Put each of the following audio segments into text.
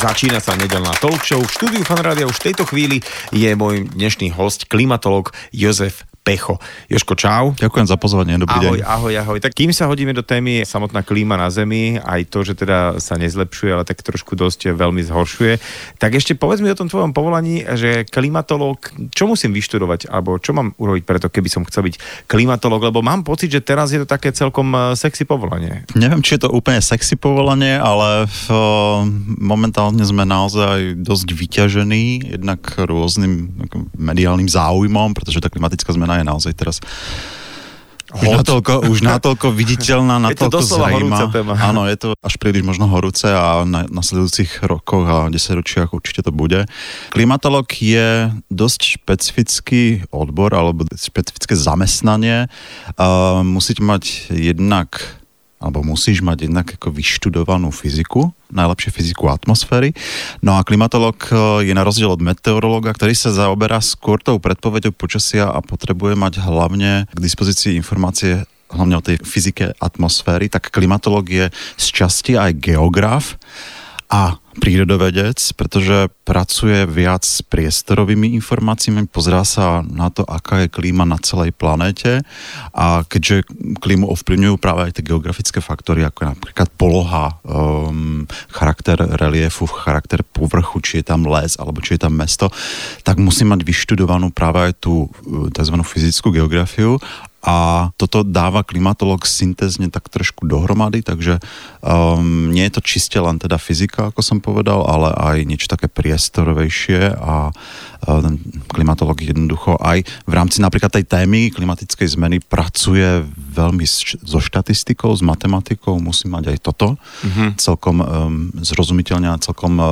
Začína sa nedelná talk show. V štúdiu Fanrádia už v tejto chvíli je môj dnešný host, klimatolog Jozef Pecho. Joško, čau. Ďakujem za pozvanie, dobrý ahoj, deň. Ahoj, ahoj, Tak kým sa hodíme do témy samotná klíma na Zemi, aj to, že teda sa nezlepšuje, ale tak trošku dosť veľmi zhoršuje, tak ešte povedz mi o tom tvojom povolaní, že klimatolog, čo musím vyštudovať, alebo čo mám urobiť preto, keby som chcel byť klimatolog, lebo mám pocit, že teraz je to také celkom eh, sexy povolanie. Neviem, či je to úplne sexy povolanie, ale v, momentálne sme naozaj dosť vyťažení, jednak rôznym mediálnym záujmom, pretože tá klimatická zmena je naozaj teraz už natoľko, už natoľko viditeľná, natoľko je to zrejma. téma. Áno, je to až príliš možno horúce a na nasledujúcich rokoch a desaťročiach určite to bude. Klimatolog je dosť špecifický odbor alebo špecifické zamestnanie. Uh, musíte mať jednak alebo musíš mať jednak ako vyštudovanú fyziku, najlepšie fyziku atmosféry. No a klimatolog e, je na rozdiel od meteorológa, ktorý sa zaoberá skôr tou predpovedou počasia a potrebuje mať hlavne k dispozícii informácie hlavne o tej fyzike atmosféry, tak klimatolog je z časti aj geograf a prírodovedec, pretože pracuje viac s priestorovými informáciami, pozrá sa na to, aká je klíma na celej planéte a keďže klímu ovplyvňujú práve aj tie geografické faktory, ako napríklad poloha, um, charakter reliefu, charakter povrchu, či je tam les alebo či je tam mesto, tak musí mať vyštudovanú práve aj tú uh, tzv. fyzickú geografiu a toto dáva klimatolog syntezne tak trošku dohromady, takže um, nie je to čiste len teda fyzika, ako som povedal, ale aj niečo také priestorovejšie a uh, klimatolog jednoducho aj v rámci napríklad tej témy klimatickej zmeny pracuje veľmi so štatistikou, s matematikou, musí mať aj toto mm-hmm. celkom um, zrozumiteľne a celkom uh,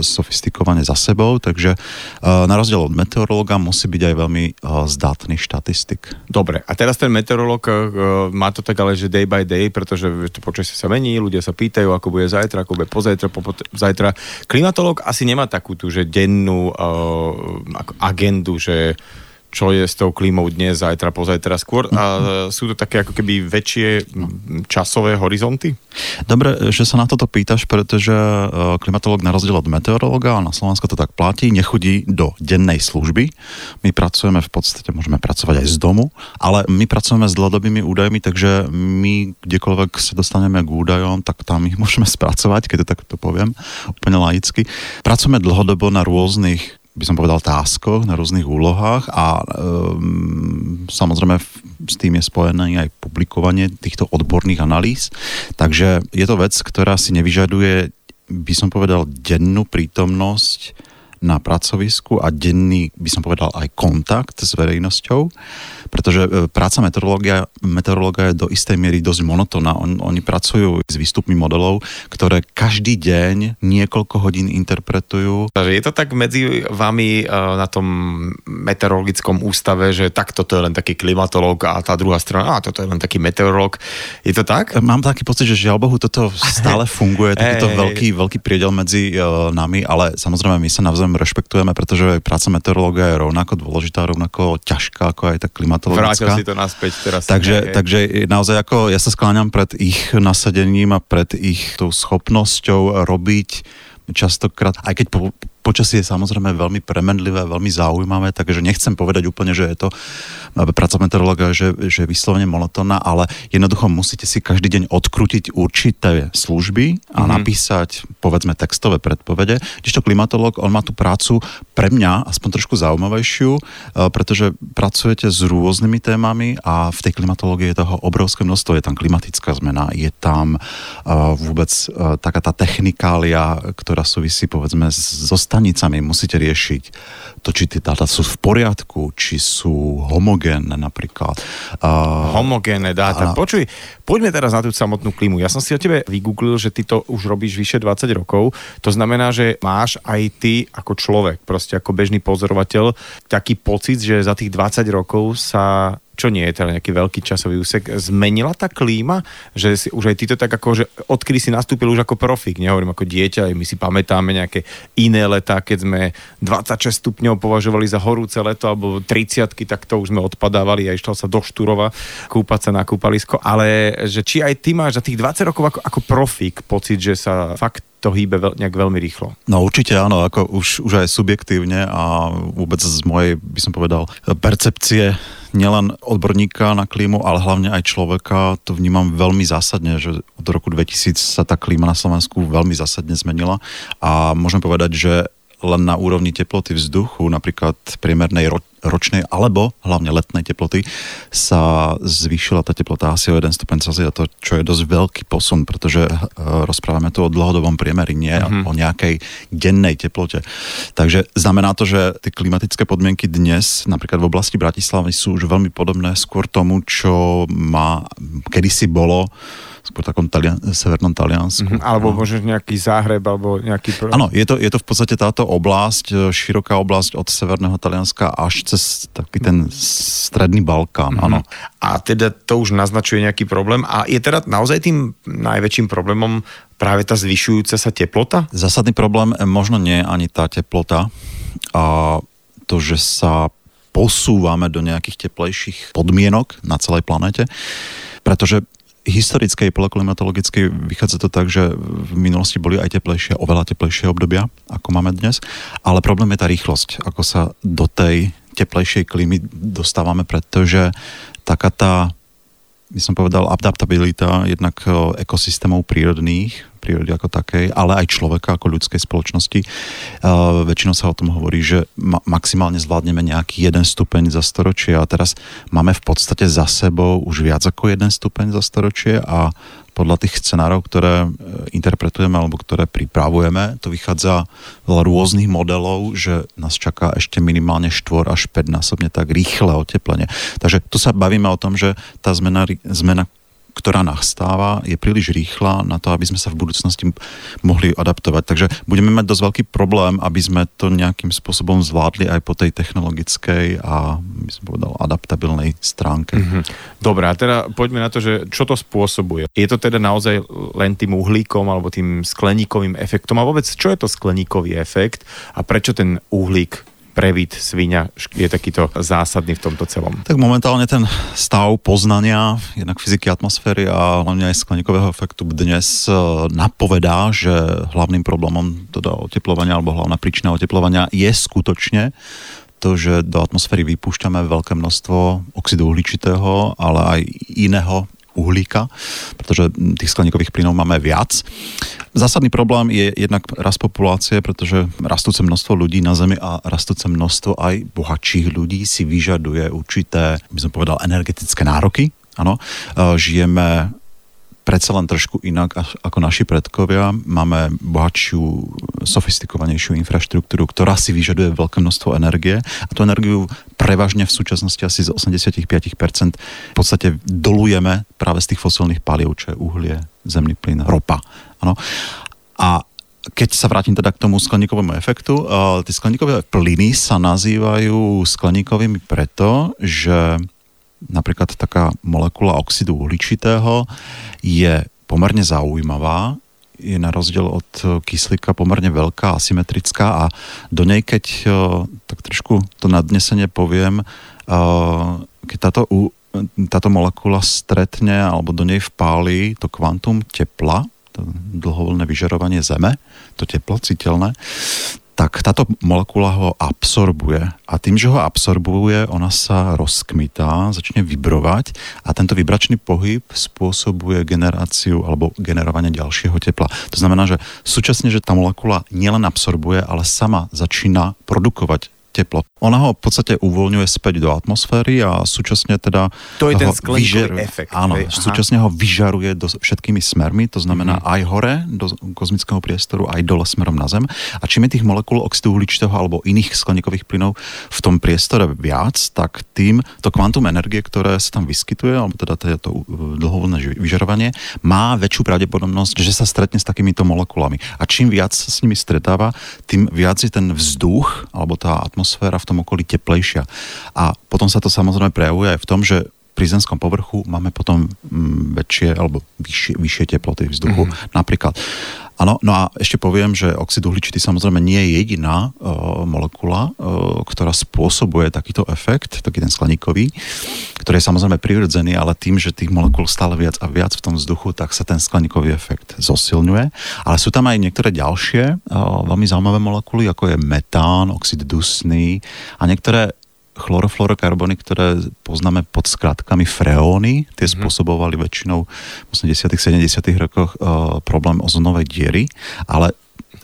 sofistikovane za sebou, takže uh, na rozdiel od meteorologa musí byť aj veľmi uh, zdátny štatistik. Dobre, a teraz ten meteorológ uh, má to tak ale, že day by day, pretože to počasie sa mení, ľudia sa pýtajú, ako bude zajtra, ako bude pozajtra, po, zajtra. Klimatológ asi nemá takú tú, že dennú uh, agendu, že čo je s tou klímou dnes, zajtra, pozajtra skôr a sú to také ako keby väčšie časové horizonty? Dobre, že sa na toto pýtaš, pretože e, klimatolog na rozdiel od meteorologa, a na Slovensku to tak platí, nechodí do dennej služby. My pracujeme v podstate, môžeme pracovať aj z domu, ale my pracujeme s dlhodobými údajmi, takže my kdekoľvek sa dostaneme k údajom, tak tam ich môžeme spracovať, keď to takto poviem, úplne laicky. Pracujeme dlhodobo na rôznych by som povedal, táskoch, na rôznych úlohách a um, samozrejme s tým je spojené aj publikovanie týchto odborných analýz. Takže je to vec, ktorá si nevyžaduje, by som povedal, dennú prítomnosť na pracovisku a denný, by som povedal, aj kontakt s verejnosťou, pretože e, práca meteorológia, meteorológia je do istej miery dosť monotónna. On, oni pracujú s výstupmi modelov, ktoré každý deň niekoľko hodín interpretujú. Takže je to tak medzi vami e, na tom meteorologickom ústave, že takto to je len taký klimatológ a tá druhá strana, a toto je len taký meteorológ. Je to tak? Mám taký pocit, že žiaľ Bohu toto stále funguje, takýto veľký, veľký priedel medzi nami, ale samozrejme my sa navzájom samozrejme rešpektujeme, pretože práca meteorológa je rovnako dôležitá, rovnako ťažká ako aj tá klimatologická. Vrátil si to naspäť teraz. Takže, takže naozaj ako ja sa skláňam pred ich nasadením a pred ich tou schopnosťou robiť častokrát, aj keď po, počasie je samozrejme veľmi premenlivé, veľmi zaujímavé, takže nechcem povedať úplne, že je to práca meteorologa, že, že je vyslovene monotónna, ale jednoducho musíte si každý deň odkrútiť určité služby a mm-hmm. napísať, povedzme, textové predpovede. Kdežto klimatolog, on má tú prácu pre mňa aspoň trošku zaujímavejšiu, e, pretože pracujete s rôznymi témami a v tej klimatológii je toho obrovské množstvo. Je tam klimatická zmena, je tam uh, vôbec uh, taká tá technikália, ktorá súvisí, povedzme, so stanicami musíte riešiť to, či tie dáta sú v poriadku, či sú homogénne napríklad. Uh, homogénne dáta. A... Počuj, poďme teraz na tú samotnú klímu. Ja som si o tebe vygooglil, že ty to už robíš vyše 20 rokov. To znamená, že máš aj ty ako človek, proste ako bežný pozorovateľ, taký pocit, že za tých 20 rokov sa čo nie je teda nejaký veľký časový úsek, zmenila tá klíma, že si už aj ty to tak ako, že odkedy si nastúpil už ako profik, nehovorím ako dieťa, my si pamätáme nejaké iné letá, keď sme 26 stupňov považovali za horúce leto, alebo 30 tak to už sme odpadávali a išlo sa do Štúrova kúpať sa na kúpalisko, ale že či aj ty máš za tých 20 rokov ako, ako profik pocit, že sa fakt to hýbe veľ, nejak veľmi rýchlo. No určite áno, ako už, už aj subjektívne a vôbec z mojej, by som povedal, percepcie nielen odborníka na klímu, ale hlavne aj človeka, to vnímam veľmi zásadne, že od roku 2000 sa tá klíma na Slovensku veľmi zásadne zmenila a môžem povedať, že len na úrovni teploty vzduchu, napríklad priemernej ro- ročnej alebo hlavne letnej teploty, sa zvýšila tá teplota asi o 1 stupeň Celsia, to čo je dosť veľký posun, pretože uh, rozprávame tu o dlhodobom priemeri, nie mm-hmm. o nejakej dennej teplote. Takže znamená to, že tie klimatické podmienky dnes, napríklad v oblasti Bratislavy, sú už veľmi podobné skôr tomu, čo má kedysi bolo skôr takom talian, severnom Taliansku. Mm-hmm, alebo no. možno nejaký záhreb, alebo nejaký... Áno, je to, je to v podstate táto oblasť, e, široká oblasť od severného Talianska až cez taký ten stredný Balkán, mm-hmm. áno. A teda to už naznačuje nejaký problém. A je teda naozaj tým najväčším problémom práve tá zvyšujúca sa teplota? Zásadný problém e, možno nie je ani tá teplota, a to, že sa posúvame do nejakých teplejších podmienok na celej planete, pretože historickej poloklimatologickej vychádza to tak, že v minulosti boli aj teplejšie, oveľa teplejšie obdobia, ako máme dnes, ale problém je tá rýchlosť, ako sa do tej teplejšej klímy dostávame, pretože taká tá by som povedal, adaptabilita jednak e, ekosystémov prírodných, prírody ako takej, ale aj človeka ako ľudskej spoločnosti. Uh, väčšinou sa o tom hovorí, že ma- maximálne zvládneme nejaký jeden stupeň za storočie a teraz máme v podstate za sebou už viac ako jeden stupeň za storočie a podľa tých scenárov, ktoré e, interpretujeme alebo ktoré pripravujeme, to vychádza veľa rôznych modelov, že nás čaká ešte minimálne 4 až 5 násobne tak rýchle oteplenie. Takže tu sa bavíme o tom, že tá zmena, zmena ktorá nastáva, je príliš rýchla na to, aby sme sa v budúcnosti mohli adaptovať. Takže budeme mať dosť veľký problém, aby sme to nejakým spôsobom zvládli aj po tej technologickej a, by som povedal, adaptabilnej stránke. Mm-hmm. Dobre, a teda poďme na to, že čo to spôsobuje. Je to teda naozaj len tým uhlíkom alebo tým skleníkovým efektom a vôbec čo je to skleníkový efekt a prečo ten uhlík previd svinia je takýto zásadný v tomto celom? Tak momentálne ten stav poznania jednak fyziky atmosféry a hlavne aj skleníkového efektu dnes e, napovedá, že hlavným problémom teda oteplovania alebo hlavná príčina oteplovania je skutočne to, že do atmosféry vypúšťame veľké množstvo oxidu uhličitého, ale aj iného uhlíka, pretože tých skleníkových plynov máme viac. Zásadný problém je jednak rast populácie, pretože rastúce množstvo ľudí na Zemi a rastúce množstvo aj bohatších ľudí si vyžaduje určité, by som povedal, energetické nároky. Áno, e, žijeme predsa len trošku inak ako naši predkovia. Máme bohatšiu, sofistikovanejšiu infraštruktúru, ktorá si vyžaduje veľké množstvo energie a tú energiu prevažne v súčasnosti asi z 85% v podstate dolujeme práve z tých fosilných palív, čo je uhlie, zemný plyn, ropa. Ano. A keď sa vrátim teda k tomu skleníkovému efektu, uh, tie skleníkové plyny sa nazývajú skleníkovými preto, že napríklad taká molekula oxidu uhličitého je pomerne zaujímavá, je na rozdiel od kyslíka pomerne veľká, asymetrická a do nej, keď tak trošku to nadnesenie poviem, keď táto, táto molekula stretne alebo do nej vpáli to kvantum tepla, to dlhovoľné vyžarovanie Zeme, to teplo citeľné, tak táto molekula ho absorbuje a tým, že ho absorbuje, ona sa rozkmitá, začne vibrovať a tento vibračný pohyb spôsobuje generáciu alebo generovanie ďalšieho tepla. To znamená, že súčasne, že tá molekula nielen absorbuje, ale sama začína produkovať teplo. Ona ho v podstate uvoľňuje späť do atmosféry a súčasne teda... To je ten skleníkový efekt. Áno, hej, súčasne ho vyžaruje do, všetkými smermi, to znamená mm-hmm. aj hore do kozmického priestoru, aj dole smerom na Zem. A čím je tých molekúl oxidu uhličitého alebo iných skleníkových plynov v tom priestore viac, tak tým to kvantum energie, ktoré sa tam vyskytuje, alebo teda to dlhovodné vyžarovanie, má väčšiu pravdepodobnosť, že sa stretne s takýmito molekulami. A čím viac sa s nimi stretáva, tým viac je ten vzduch alebo tá atmosféra atmosféra v tom okolí teplejšia. A potom sa to samozrejme prejavuje aj v tom, že pri zemskom povrchu máme potom mm, väčšie alebo vyššie, vyššie teploty vzduchu mm-hmm. napríklad. Áno, no a ešte poviem, že oxid uhličitý samozrejme nie je jediná uh, molekula, uh, ktorá spôsobuje takýto efekt, taký ten skleníkový, ktorý je samozrejme prirodzený, ale tým, že tých molekúl stále viac a viac v tom vzduchu, tak sa ten skleníkový efekt zosilňuje. Ale sú tam aj niektoré ďalšie uh, veľmi zaujímavé molekuly, ako je metán, oxid dusný a niektoré chlorofluorokarbony, ktoré poznáme pod skratkami freóny, tie mm-hmm. spôsobovali väčšinou v 80 70 rokoch uh, problém ozonovej diery, ale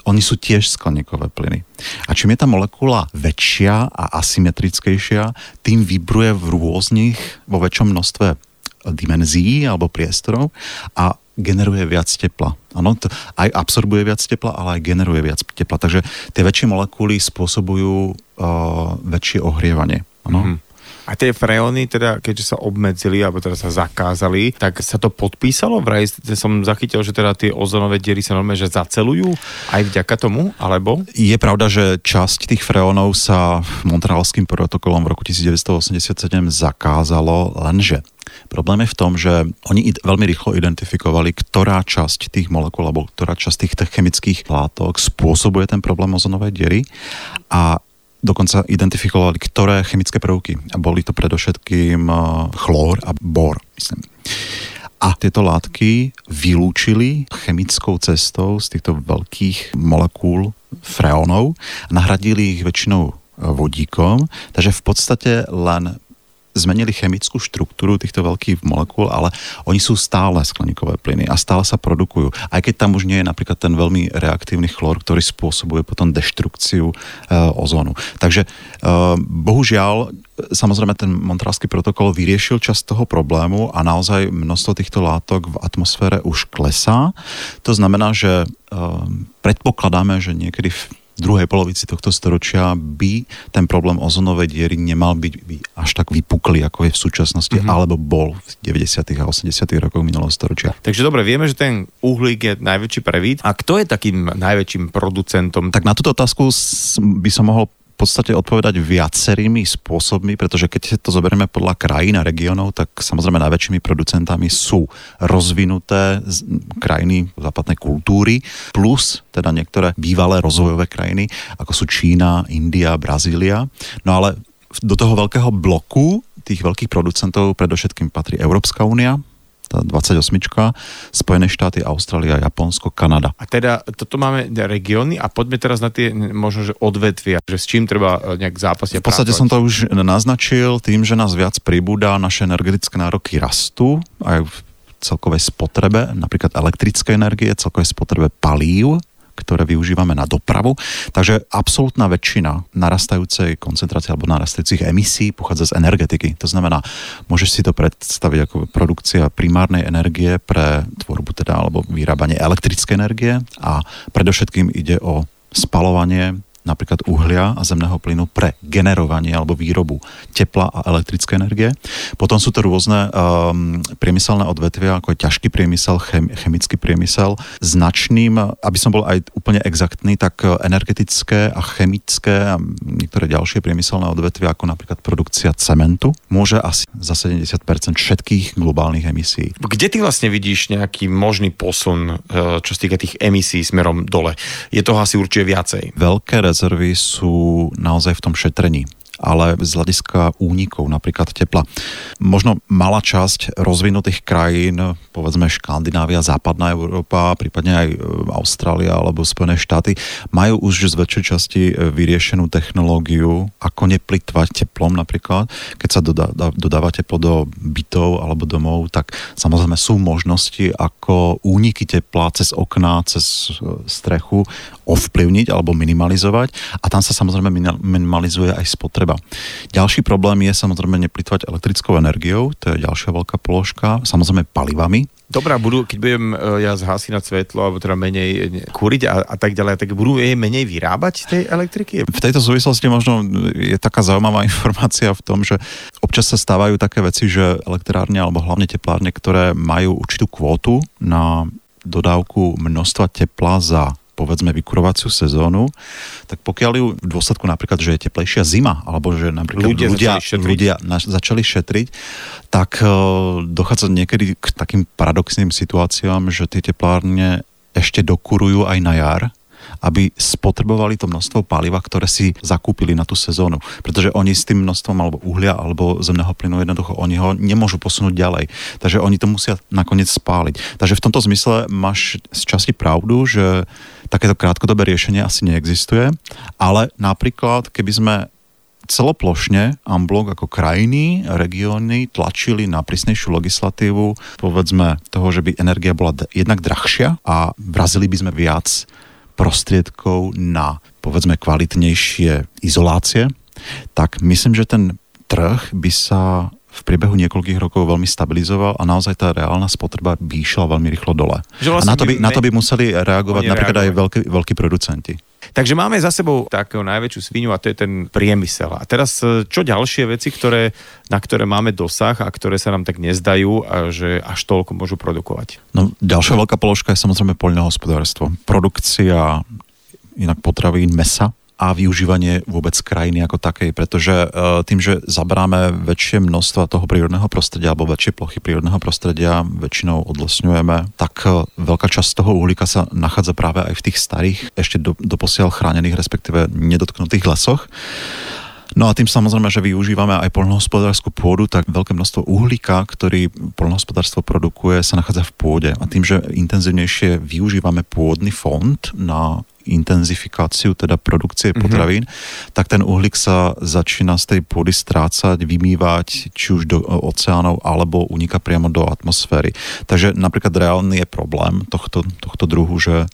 oni sú tiež skleníkové plyny. A čím je tá molekula väčšia a asymetrickejšia, tým vibruje v rôznych, vo väčšom množstve dimenzií alebo priestorov a generuje viac tepla. Ano, to aj absorbuje viac tepla, ale aj generuje viac tepla. Takže tie väčšie molekuly spôsobujú uh, väčšie ohrievanie. Ano? Mm-hmm. A tie freóny, teda, keďže sa obmedzili, alebo teda sa zakázali, tak sa to podpísalo? Vraj som zachytil, že teda tie ozonové diery sa normálne že zacelujú aj vďaka tomu, alebo? Je pravda, že časť tých freónov sa Montrealským protokolom v roku 1987 zakázalo, lenže Problém je v tom, že oni veľmi rýchlo identifikovali, ktorá časť tých molekúl alebo ktorá časť tých chemických látok spôsobuje ten problém ozonovej diery a dokonca identifikovali, ktoré chemické prvky. A boli to predovšetkým eh, chlór a bor, myslím. A tieto látky vylúčili chemickou cestou z týchto veľkých molekúl freónov, nahradili ich väčšinou eh, vodíkom, takže v podstate len zmenili chemickú štruktúru týchto veľkých molekúl, ale oni sú stále skleníkové plyny a stále sa produkujú. Aj keď tam už nie je napríklad ten veľmi reaktívny chlór, ktorý spôsobuje potom deštrukciu e, ozónu. Takže e, bohužiaľ, samozrejme ten Montrealský protokol vyriešil časť toho problému a naozaj množstvo týchto látok v atmosfére už klesá. To znamená, že e, predpokladáme, že niekedy v druhej polovici tohto storočia by ten problém ozonovej diery nemal byť až tak vypuklý, ako je v súčasnosti, mm-hmm. alebo bol v 90. a 80. rokoch minulého storočia. Takže dobre, vieme, že ten uhlík je najväčší prevít. A kto je takým najväčším producentom? Tak na túto otázku by som mohol podstate odpovedať viacerými spôsobmi, pretože keď to zoberieme podľa krajín a regiónov, tak samozrejme najväčšími producentami sú rozvinuté krajiny západnej kultúry, plus teda niektoré bývalé rozvojové krajiny, ako sú Čína, India, Brazília. No ale do toho veľkého bloku tých veľkých producentov predovšetkým patrí Európska únia, tá 28. Spojené štáty, Austrália, Japonsko, Kanada. A teda toto máme regióny a poďme teraz na tie možno, že odvetvia, že s čím treba e, nejak zápasiť. V podstate som to už naznačil tým, že nás viac pribúda, naše energetické nároky rastú aj v celkovej spotrebe, napríklad elektrické energie, celkovej spotrebe palív, ktoré využívame na dopravu. Takže absolútna väčšina narastajúcej koncentrácie alebo narastajúcich emisí pochádza z energetiky. To znamená, môžeš si to predstaviť ako produkcia primárnej energie pre tvorbu teda alebo vyrábanie elektrickej energie a predovšetkým ide o spalovanie napríklad uhlia a zemného plynu pre generovanie alebo výrobu tepla a elektrické energie. Potom sú to rôzne um, priemyselné odvetvia, ako je ťažký priemysel, chem, chemický priemysel. Značným, aby som bol aj úplne exaktný, tak energetické a chemické a niektoré ďalšie priemyselné odvetvia, ako napríklad produkcia cementu, môže asi za 70% všetkých globálnych emisí. Kde ty vlastne vidíš nejaký možný posun, e, čo sa týka tých emisí smerom dole? Je toho asi určite viacej. Veľké rezervy sú naozaj v tom šetrení ale z hľadiska únikov, napríklad tepla. Možno malá časť rozvinutých krajín, povedzme Škandinávia, Západná Európa, prípadne aj e, Austrália alebo Spojené štáty, majú už z väčšej časti e, vyriešenú technológiu, ako neplitvať teplom napríklad. Keď sa dodá, dodáva teplo do bytov alebo domov, tak samozrejme sú možnosti, ako úniky tepla cez okná, cez e, strechu ovplyvniť alebo minimalizovať a tam sa samozrejme minimalizuje aj spotreba. Ďalší problém je samozrejme neplitvať elektrickou energiou, to je ďalšia veľká položka, samozrejme palivami, Dobrá, budú, keď budem e, ja zhasiť na svetlo, alebo teda menej e, kúriť a, a tak ďalej, tak budú jej menej vyrábať tej elektriky? V tejto súvislosti možno je taká zaujímavá informácia v tom, že občas sa stávajú také veci, že elektrárne alebo hlavne teplárne, ktoré majú určitú kvótu na dodávku množstva tepla za povedzme vykurovaciu sezónu, tak pokiaľ ju v dôsledku napríklad, že je teplejšia zima, alebo že napríklad ľudia, ľudia, začali, šetriť. ľudia na, začali šetriť, tak uh, dochádza niekedy k takým paradoxným situáciám, že tie teplárne ešte dokurujú aj na jar aby spotrebovali to množstvo paliva, ktoré si zakúpili na tú sezónu. Pretože oni s tým množstvom alebo uhlia alebo zemného plynu jednoducho oni ho nemôžu posunúť ďalej. Takže oni to musia nakoniec spáliť. Takže v tomto zmysle máš z časti pravdu, že takéto krátkodobé riešenie asi neexistuje, ale napríklad, keby sme celoplošne Amblok ako krajiny, regióny tlačili na prísnejšiu legislatívu, povedzme toho, že by energia bola jednak drahšia a vrazili by sme viac prostriedkov na povedzme kvalitnejšie izolácie, tak myslím, že ten trh by sa v priebehu niekoľkých rokov veľmi stabilizoval a naozaj tá reálna spotreba by išla veľmi rýchlo dole. Vlastne a na to, by, na to by museli reagovať napríklad reagovať. aj veľkí, veľkí producenti. Takže máme za sebou takého najväčšiu svinu a to je ten priemysel. A teraz e, čo ďalšie veci, ktoré, na ktoré máme dosah a ktoré sa nám tak nezdajú, a že až toľko môžu produkovať? No, ďalšia veľká položka je samozrejme poľnohospodárstvo. Produkcia inak potravín, mesa, a využívanie vôbec krajiny ako takej, pretože e, tým, že zabráme väčšie množstva toho prírodného prostredia alebo väčšie plochy prírodného prostredia väčšinou odlesňujeme, tak e, veľká časť toho uhlíka sa nachádza práve aj v tých starých, ešte do, doposiaľ chránených, respektíve nedotknutých lesoch. No a tým samozrejme, že využívame aj polnohospodárskú pôdu, tak veľké množstvo uhlíka, ktorý polnohospodárstvo produkuje, sa nachádza v pôde. A tým, že intenzívnejšie využívame pôdny fond na intenzifikáciu teda produkcie mm-hmm. potravín, tak ten uhlík sa začína z tej pôdy strácať, vymývať či už do oceánov alebo uniká priamo do atmosféry. Takže napríklad reálny je problém tohto, tohto druhu, že e,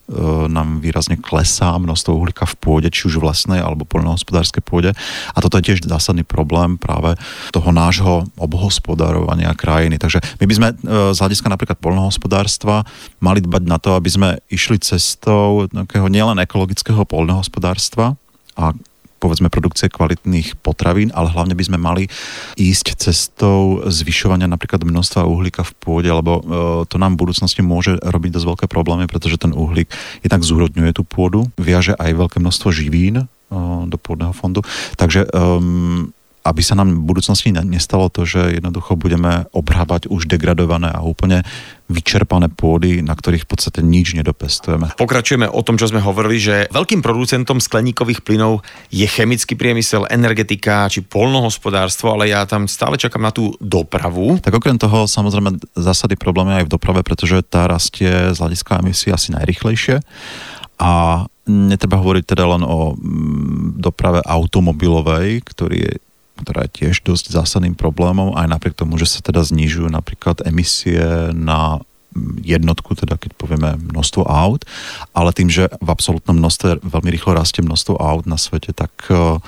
nám výrazne klesá množstvo uhlíka v pôde, či už v lesnej alebo poľnohospodárskej pôde. A toto je tiež zásadný problém práve toho nášho obhospodárovania krajiny. Takže my by sme e, z hľadiska napríklad poľnohospodárstva mali dbať na to, aby sme išli cestou takého nielen ekologického poľnohospodárstva a povedzme produkcie kvalitných potravín, ale hlavne by sme mali ísť cestou zvyšovania napríklad množstva uhlíka v pôde, lebo e, to nám v budúcnosti môže robiť dosť veľké problémy, pretože ten uhlík jednak zúrodňuje tú pôdu, viaže aj veľké množstvo živín e, do pôdneho fondu. Takže um, aby sa nám v budúcnosti nestalo to, že jednoducho budeme obrábať už degradované a úplne vyčerpané pôdy, na ktorých v podstate nič nedopestujeme. Pokračujeme o tom, čo sme hovorili, že veľkým producentom skleníkových plynov je chemický priemysel, energetika či polnohospodárstvo, ale ja tam stále čakám na tú dopravu. Tak okrem toho samozrejme zásady problémy aj v doprave, pretože tá rastie z hľadiska emisí asi najrychlejšie a netreba hovoriť teda len o mm, doprave automobilovej, ktorý je ktorá je tiež dosť zásadným problémom, aj napriek tomu, že sa teda znižujú napríklad emisie na jednotku, teda keď povieme množstvo aut, ale tým, že v absolútnom množstve veľmi rýchlo rastie množstvo aut na svete, tak uh,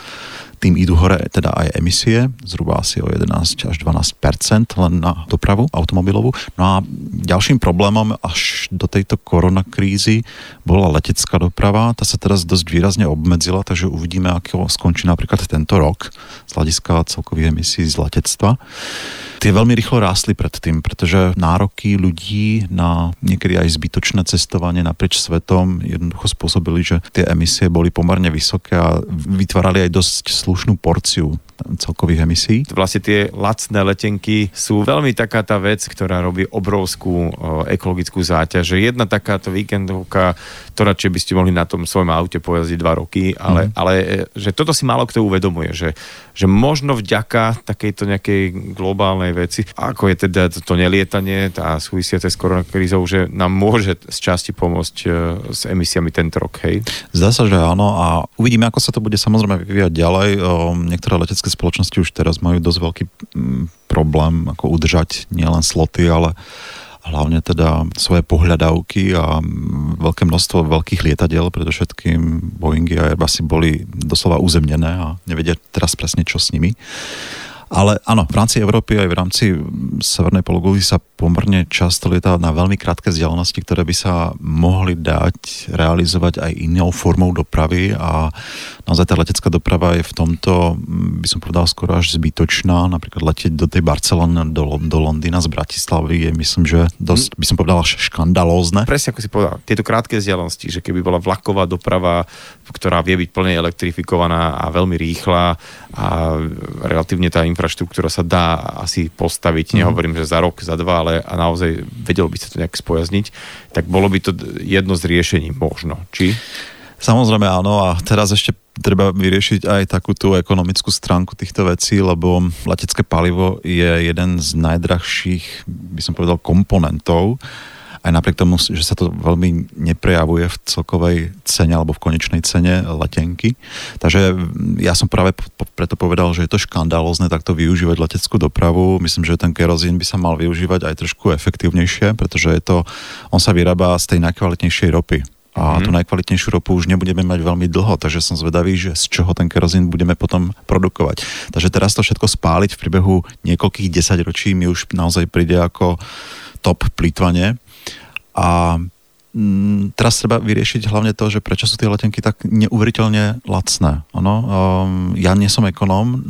tým idú hore teda aj emisie, zhruba asi o 11 až 12 len na dopravu automobilovú. No a ďalším problémom až do tejto koronakrízy bola letecká doprava. Tá sa teraz dosť výrazne obmedzila, takže uvidíme, ako skončí napríklad tento rok z hľadiska celkových emisí z letectva. Tie veľmi rýchlo rástli predtým, pretože nároky ľudí na niekedy aj zbytočné cestovanie naprieč svetom jednoducho spôsobili, že tie emisie boli pomerne vysoké a vytvárali aj dosť slušnú porciu celkových emisí. Vlastne tie lacné letenky sú veľmi taká tá vec, ktorá robí obrovskú ekologickú záťaž. Jedna takáto víkendovka, to radšej by ste mohli na tom svojom aute pojazdiť dva roky, ale, mm. ale e, že toto si málo kto uvedomuje, že, že možno vďaka takejto nejakej globálnej veci, ako je teda to nelietanie, tá súvisiace s koronakrízou, že nám môže z časti pomôcť e, s emisiami tento rok, hej? Zdá sa, že áno a uvidíme, ako sa to bude samozrejme vyvíjať ďalej. Niektoré letecké letecké spoločnosti už teraz majú dosť veľký mm, problém ako udržať nielen sloty, ale hlavne teda svoje pohľadavky a mm, veľké množstvo veľkých lietadiel, predovšetkým Boeingy a Airbusy boli doslova uzemnené a nevedia teraz presne čo s nimi. Ale áno, v rámci Európy aj v rámci severnej pologuli sa pomerne často lieta na veľmi krátke vzdialenosti, ktoré by sa mohli dať realizovať aj inou formou dopravy a naozaj tá letecká doprava je v tomto, by som povedal, skoro až zbytočná. Napríklad letieť do tej Barcelony, do, do Londýna z Bratislavy je myslím, že dosť, by som povedal, až škandalózne. Presne ako si povedal, tieto krátke vzdialenosti, že keby bola vlaková doprava, ktorá vie byť plne elektrifikovaná a veľmi rýchla a relatívne tá infraštruktúra sa dá asi postaviť, mm. nehovorím, že za rok, za dva, ale a naozaj vedelo by sa to nejak spojazniť, tak bolo by to jedno z riešení možno, či? Samozrejme áno a teraz ešte treba vyriešiť aj takú tú ekonomickú stránku týchto vecí, lebo letecké palivo je jeden z najdrahších, by som povedal, komponentov aj napriek tomu, že sa to veľmi neprejavuje v celkovej cene alebo v konečnej cene letenky. Takže ja som práve preto povedal, že je to škandálozne takto využívať leteckú dopravu. Myslím, že ten kerozín by sa mal využívať aj trošku efektívnejšie, pretože je to, on sa vyrába z tej najkvalitnejšej ropy a mm. tú najkvalitnejšiu ropu už nebudeme mať veľmi dlho, takže som zvedavý, že z čoho ten kerozín budeme potom produkovať. Takže teraz to všetko spáliť v priebehu niekoľkých desaťročí mi už naozaj príde ako top plýtvanie a mm, teraz treba vyriešiť hlavne to, že prečo sú tie letenky tak neuveriteľne lacné. Ono, um, ja nie som ekonóm,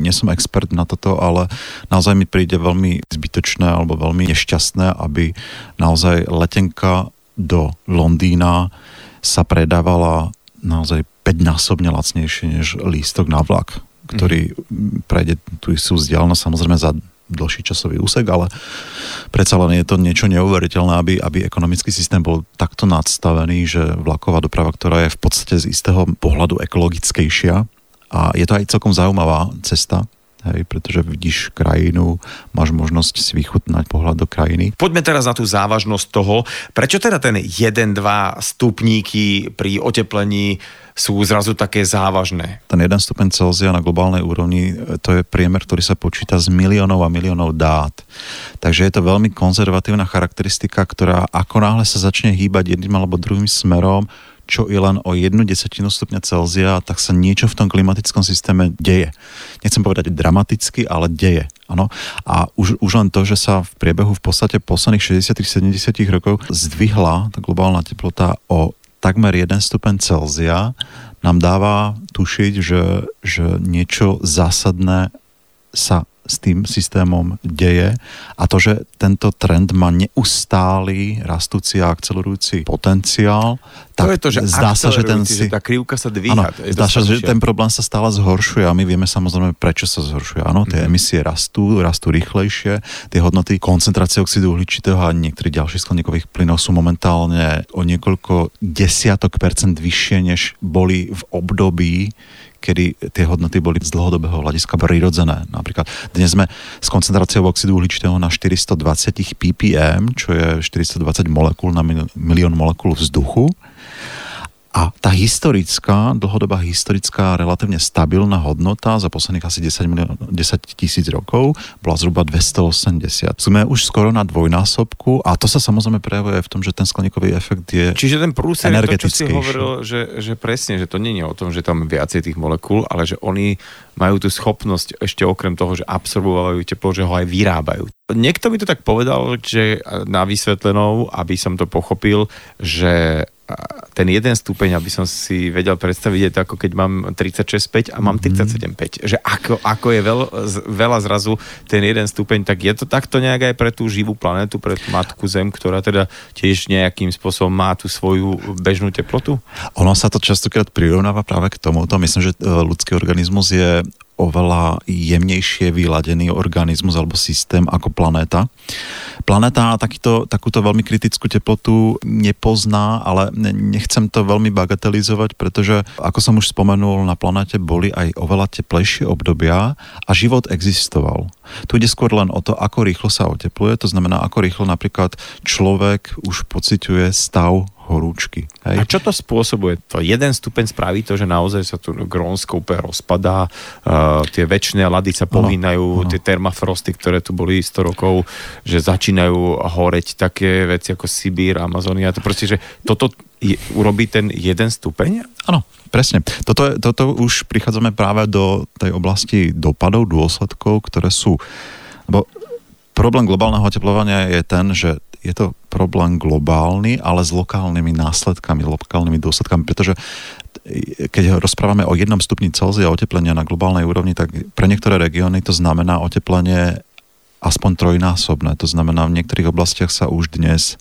nie som expert na toto, ale naozaj mi príde veľmi zbytočné alebo veľmi nešťastné, aby naozaj letenka do Londýna sa predávala naozaj 5-násobne lacnejšie než lístok na vlak, ktorý mm. prejde tu sú vzdialenosť samozrejme za dlhší časový úsek, ale predsa len je to niečo neuveriteľné, aby, aby ekonomický systém bol takto nadstavený, že vlaková doprava, ktorá je v podstate z istého pohľadu ekologickejšia a je to aj celkom zaujímavá cesta, Hej, pretože vidíš krajinu, máš možnosť si vychutnať pohľad do krajiny. Poďme teraz na tú závažnosť toho, prečo teda ten 1-2 stupníky pri oteplení sú zrazu také závažné. Ten 1 stupeň Celzia na globálnej úrovni, to je priemer, ktorý sa počíta z miliónov a miliónov dát. Takže je to veľmi konzervatívna charakteristika, ktorá ako náhle sa začne hýbať jedným alebo druhým smerom, čo je len o jednu desatinu stupňa Celzia, tak sa niečo v tom klimatickom systéme deje. Nechcem povedať dramaticky, ale deje. Ano? A už, už len to, že sa v priebehu v podstate posledných 60-70 rokov zdvihla tá globálna teplota o takmer 1 stupen Celzia nám dáva tušiť, že, že niečo zásadné sa s tým systémom deje a to, že tento trend má neustály rastúci a akcelerujúci potenciál, tak to je to, že zdá sa, že ten si... Že tá krivka sa dvíha. Ano, zdá sa, že ten problém sa stále zhoršuje a my vieme samozrejme, prečo sa zhoršuje. Áno, tie mm-hmm. emisie rastú, rastú rýchlejšie, tie hodnoty koncentrácie oxidu uhličitého a niektorých ďalších skleníkových plynov sú momentálne o niekoľko desiatok percent vyššie, než boli v období, kedy tie hodnoty boli z dlhodobého hľadiska prirodzené. Napríklad dnes sme s koncentráciou oxidu uhličitého na 420 ppm, čo je 420 molekúl na milión molekúl vzduchu a tá historická, dlhodobá historická, relatívne stabilná hodnota za posledných asi 10, milión, 10 tisíc rokov bola zhruba 280. Sme už skoro na dvojnásobku a to sa samozrejme prejavuje v tom, že ten skleníkový efekt je Čiže ten prúser je to, čo si hovoril, že, že presne, že to nie je o tom, že tam viacej tých molekúl, ale že oni majú tú schopnosť ešte okrem toho, že absorbujú teplo, že ho aj vyrábajú. Niekto by to tak povedal, že na vysvetlenou, aby som to pochopil, že ten jeden stupeň, aby som si vedel predstaviť, je to ako keď mám 36,5 a mám 37,5. Mhm. Že ako, ako je veľ, veľa zrazu ten jeden stupeň, tak je to takto nejak aj pre tú živú planetu, pre tú matku Zem, ktorá teda tiež nejakým spôsobom má tú svoju bežnú teplotu? Ono sa to častokrát prirovnáva práve k tomuto. Myslím, že e, ľudský organizmus je oveľa jemnejšie vyladený organizmus alebo systém ako planéta. Planéta takýto, takúto veľmi kritickú teplotu nepozná, ale nechcem to veľmi bagatelizovať, pretože ako som už spomenul, na planéte boli aj oveľa teplejšie obdobia a život existoval. Tu ide skôr len o to, ako rýchlo sa otepluje, to znamená, ako rýchlo napríklad človek už pociťuje stav horúčky. Hej. A čo to spôsobuje? To jeden stupeň spraví to, že naozaj sa tu Grónsko úplne rozpadá, uh, tie väčšie lady sa pohýnajú, tie termafrosty, ktoré tu boli 100 rokov, že začínajú horeť také veci ako Sibír, Amazonia. To proste, že toto je, urobí ten jeden stupeň? Áno, presne. Toto, toto už prichádzame práve do tej oblasti dopadov, dôsledkov, ktoré sú... Lebo Problém globálneho oteplovania je ten, že je to problém globálny, ale s lokálnymi následkami, lokálnymi dôsledkami, pretože keď rozprávame o jednom stupni Celzia oteplenia na globálnej úrovni, tak pre niektoré regióny to znamená oteplenie aspoň trojnásobné. To znamená, v niektorých oblastiach sa už dnes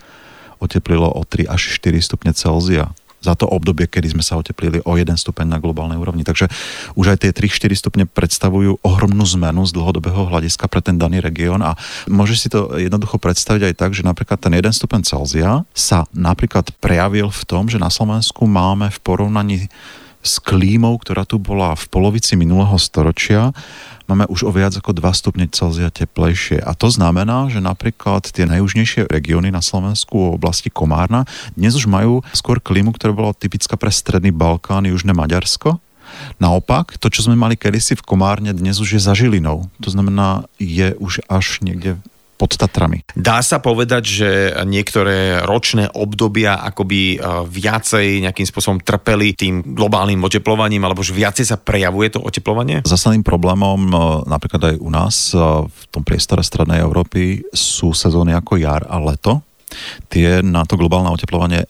oteplilo o 3 až 4 stupne Celzia za to obdobie, kedy sme sa oteplili o 1 stupeň na globálnej úrovni. Takže už aj tie 3-4 stupne predstavujú ohromnú zmenu z dlhodobého hľadiska pre ten daný región a môžeš si to jednoducho predstaviť aj tak, že napríklad ten 1 stupeň Celzia sa napríklad prejavil v tom, že na Slovensku máme v porovnaní s klímou, ktorá tu bola v polovici minulého storočia, máme už o viac ako 2 stupne Celzia teplejšie. A to znamená, že napríklad tie najjužnejšie regióny na Slovensku v oblasti Komárna dnes už majú skôr klímu, ktorá bola typická pre stredný Balkán, južné Maďarsko. Naopak, to, čo sme mali kedysi v Komárne, dnes už je za Žilinou. To znamená, je už až niekde pod Tatrami. Dá sa povedať, že niektoré ročné obdobia akoby e, viacej nejakým spôsobom trpeli tým globálnym oteplovaním, alebo že viacej sa prejavuje to oteplovanie? Zásadným problémom e, napríklad aj u nás e, v tom priestore Strednej Európy sú sezóny ako jar a leto, tie na to globálne oteplovanie e,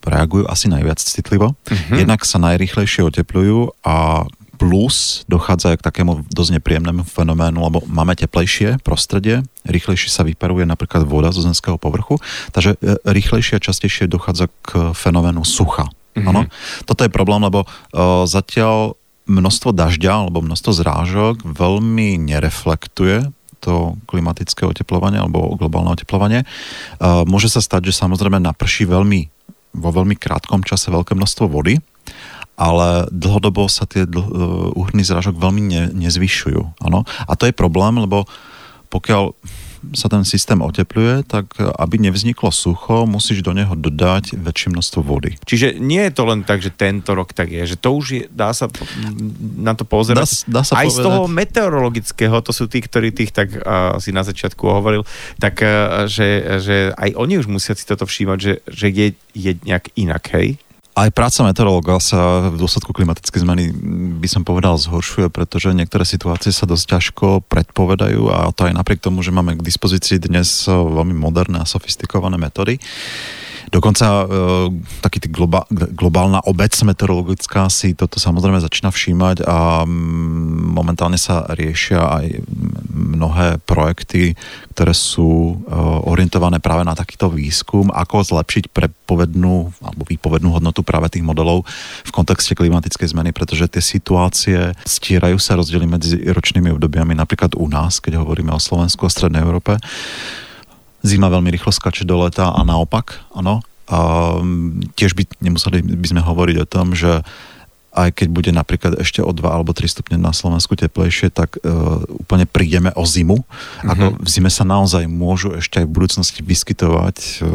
reagujú asi najviac citlivo. Uh-huh. Jednak sa najrychlejšie oteplujú a plus dochádza k takému dosť nepríjemnému fenoménu, lebo máme teplejšie prostredie, rýchlejšie sa vyparuje napríklad voda zo zemského povrchu, takže e, rýchlejšie a častejšie dochádza k fenoménu sucha. Mm-hmm. Ano? Toto je problém, lebo uh, zatiaľ množstvo dažďa alebo množstvo zrážok veľmi nereflektuje to klimatické oteplovanie alebo globálne oteplovanie. Uh, môže sa stať, že samozrejme naprší veľmi, vo veľmi krátkom čase veľké množstvo vody ale dlhodobo sa tie dl- e, úhrny zrážok veľmi ne, nezvyšujú. Ano? A to je problém, lebo pokiaľ sa ten systém otepluje, tak aby nevzniklo sucho, musíš do neho dodať väčšie množstvo vody. Čiže nie je to len tak, že tento rok tak je, že to už je, dá sa na to pozerať. Dá, dá sa aj povedať. z toho meteorologického, to sú tí, ktorí tých tak uh, si na začiatku hovoril, tak uh, že, že aj oni už musia si toto všímať, že, že je, je nejak inak, hej? Aj práca meteorológa sa v dôsledku klimatickej zmeny by som povedal zhoršuje, pretože niektoré situácie sa dosť ťažko predpovedajú a to aj napriek tomu, že máme k dispozícii dnes veľmi moderné a sofistikované metódy. Dokonca e, taký globa, globálna obec meteorologická si toto samozrejme začína všímať a mm, momentálne sa riešia aj mnohé projekty, ktoré sú e, orientované práve na takýto výskum, ako zlepšiť prepovednú alebo výpovednú hodnotu práve tých modelov v kontexte klimatickej zmeny, pretože tie situácie stierajú sa rozdiely medzi ročnými obdobiami, napríklad u nás, keď hovoríme o Slovensku a Strednej Európe zima veľmi rýchlo skače do leta a naopak, áno. A mm, tiež by nemuseli by sme hovoriť o tom, že aj keď bude napríklad ešte o 2 alebo 3 stupne na Slovensku teplejšie, tak uh, úplne prídeme o zimu. Mm-hmm. Ako v zime sa naozaj môžu ešte aj v budúcnosti vyskytovať uh,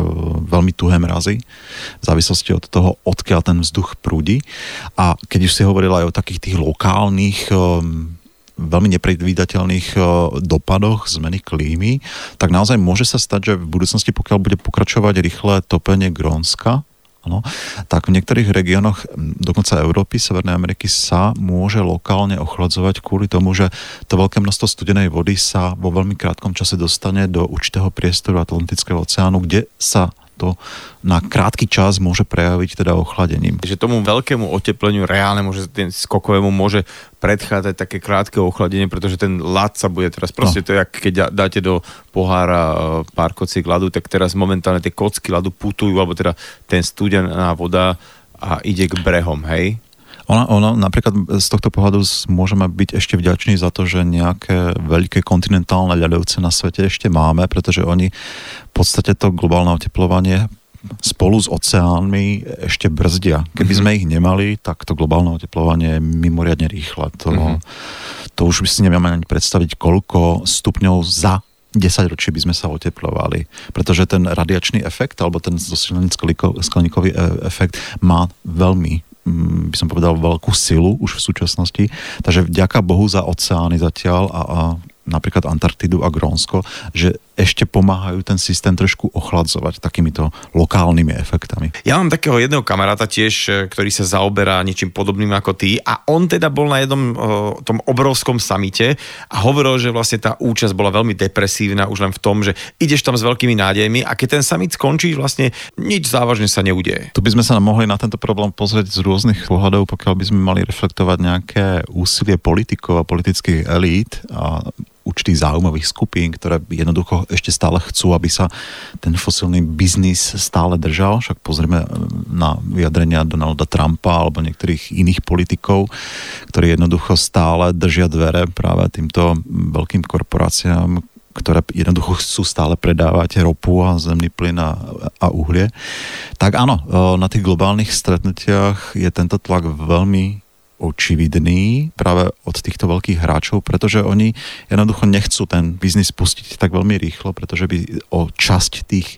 veľmi tuhé mrazy, v závislosti od toho, odkiaľ ten vzduch prúdi. A keď už si hovoril aj o takých tých lokálnych um, veľmi nepredvídateľných e, dopadoch zmeny klímy, tak naozaj môže sa stať, že v budúcnosti, pokiaľ bude pokračovať rýchle topenie Grónska, Ano, tak v niektorých regiónoch dokonca Európy, Severnej Ameriky sa môže lokálne ochladzovať kvôli tomu, že to veľké množstvo studenej vody sa vo veľmi krátkom čase dostane do určitého priestoru Atlantického oceánu, kde sa to na krátky čas môže prejaviť teda ochladením. Že tomu veľkému otepleniu reálne môže, ten skokovému môže predchádzať také krátke ochladenie, pretože ten ľad sa bude teraz, proste no. to je, keď dáte do pohára e, pár kociek ľadu, tak teraz momentálne tie kocky ľadu putujú, alebo teda ten studená voda a ide k brehom, hej? Ona, ona, napríklad z tohto pohľadu môžeme byť ešte vďační za to, že nejaké veľké kontinentálne ľadovce na svete ešte máme, pretože oni v podstate to globálne oteplovanie spolu s oceánmi ešte brzdia. Keby mm-hmm. sme ich nemali, tak to globálne oteplovanie je mimoriadne rýchle. To, mm-hmm. to už si nevieme ani predstaviť, koľko stupňov za 10 ročí by sme sa oteplovali. Pretože ten radiačný efekt, alebo ten skleníkový e, efekt má veľmi by som povedal, veľkú silu už v súčasnosti. Takže vďaka Bohu za oceány zatiaľ a, a napríklad Antarktidu a Grónsko, že ešte pomáhajú ten systém trošku ochladzovať takýmito lokálnymi efektami. Ja mám takého jedného kamaráta tiež, e, ktorý sa zaoberá niečím podobným ako ty a on teda bol na jednom o, tom obrovskom samite a hovoril, že vlastne tá účasť bola veľmi depresívna už len v tom, že ideš tam s veľkými nádejmi a keď ten summit skončí, vlastne nič závažne sa neudeje. Tu by sme sa mohli na tento problém pozrieť z rôznych pohľadov, pokiaľ by sme mali reflektovať nejaké úsilie politikov a politických elít a určitých záujmových skupín, ktoré jednoducho ešte stále chcú, aby sa ten fosilný biznis stále držal. Však pozrieme na vyjadrenia Donalda Trumpa alebo niektorých iných politikov, ktorí jednoducho stále držia dvere práve týmto veľkým korporáciám, ktoré jednoducho chcú stále predávať ropu a zemný plyn a, a uhlie. Tak áno, na tých globálnych stretnutiach je tento tlak veľmi očividný práve od týchto veľkých hráčov, pretože oni jednoducho nechcú ten biznis pustiť tak veľmi rýchlo, pretože by o časť tých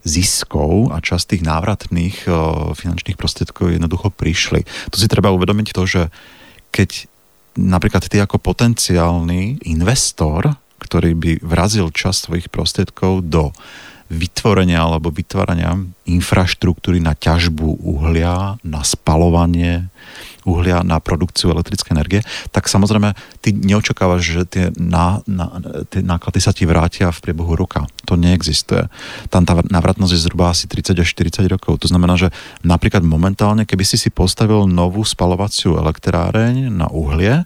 ziskov a časť tých návratných o, finančných prostriedkov jednoducho prišli. Tu si treba uvedomiť to, že keď napríklad ty ako potenciálny investor, ktorý by vrazil časť svojich prostriedkov do vytvorenia alebo vytvárania infraštruktúry na ťažbu uhlia, na spalovanie uhlia na produkciu elektrickej energie, tak samozrejme ty neočakávaš, že tie, ná, ná, tie náklady sa ti vrátia v priebehu roka. To neexistuje. Tam tá návratnosť je zhruba asi 30 až 40 rokov. To znamená, že napríklad momentálne, keby si si postavil novú spalovaciu elektráreň na uhlie,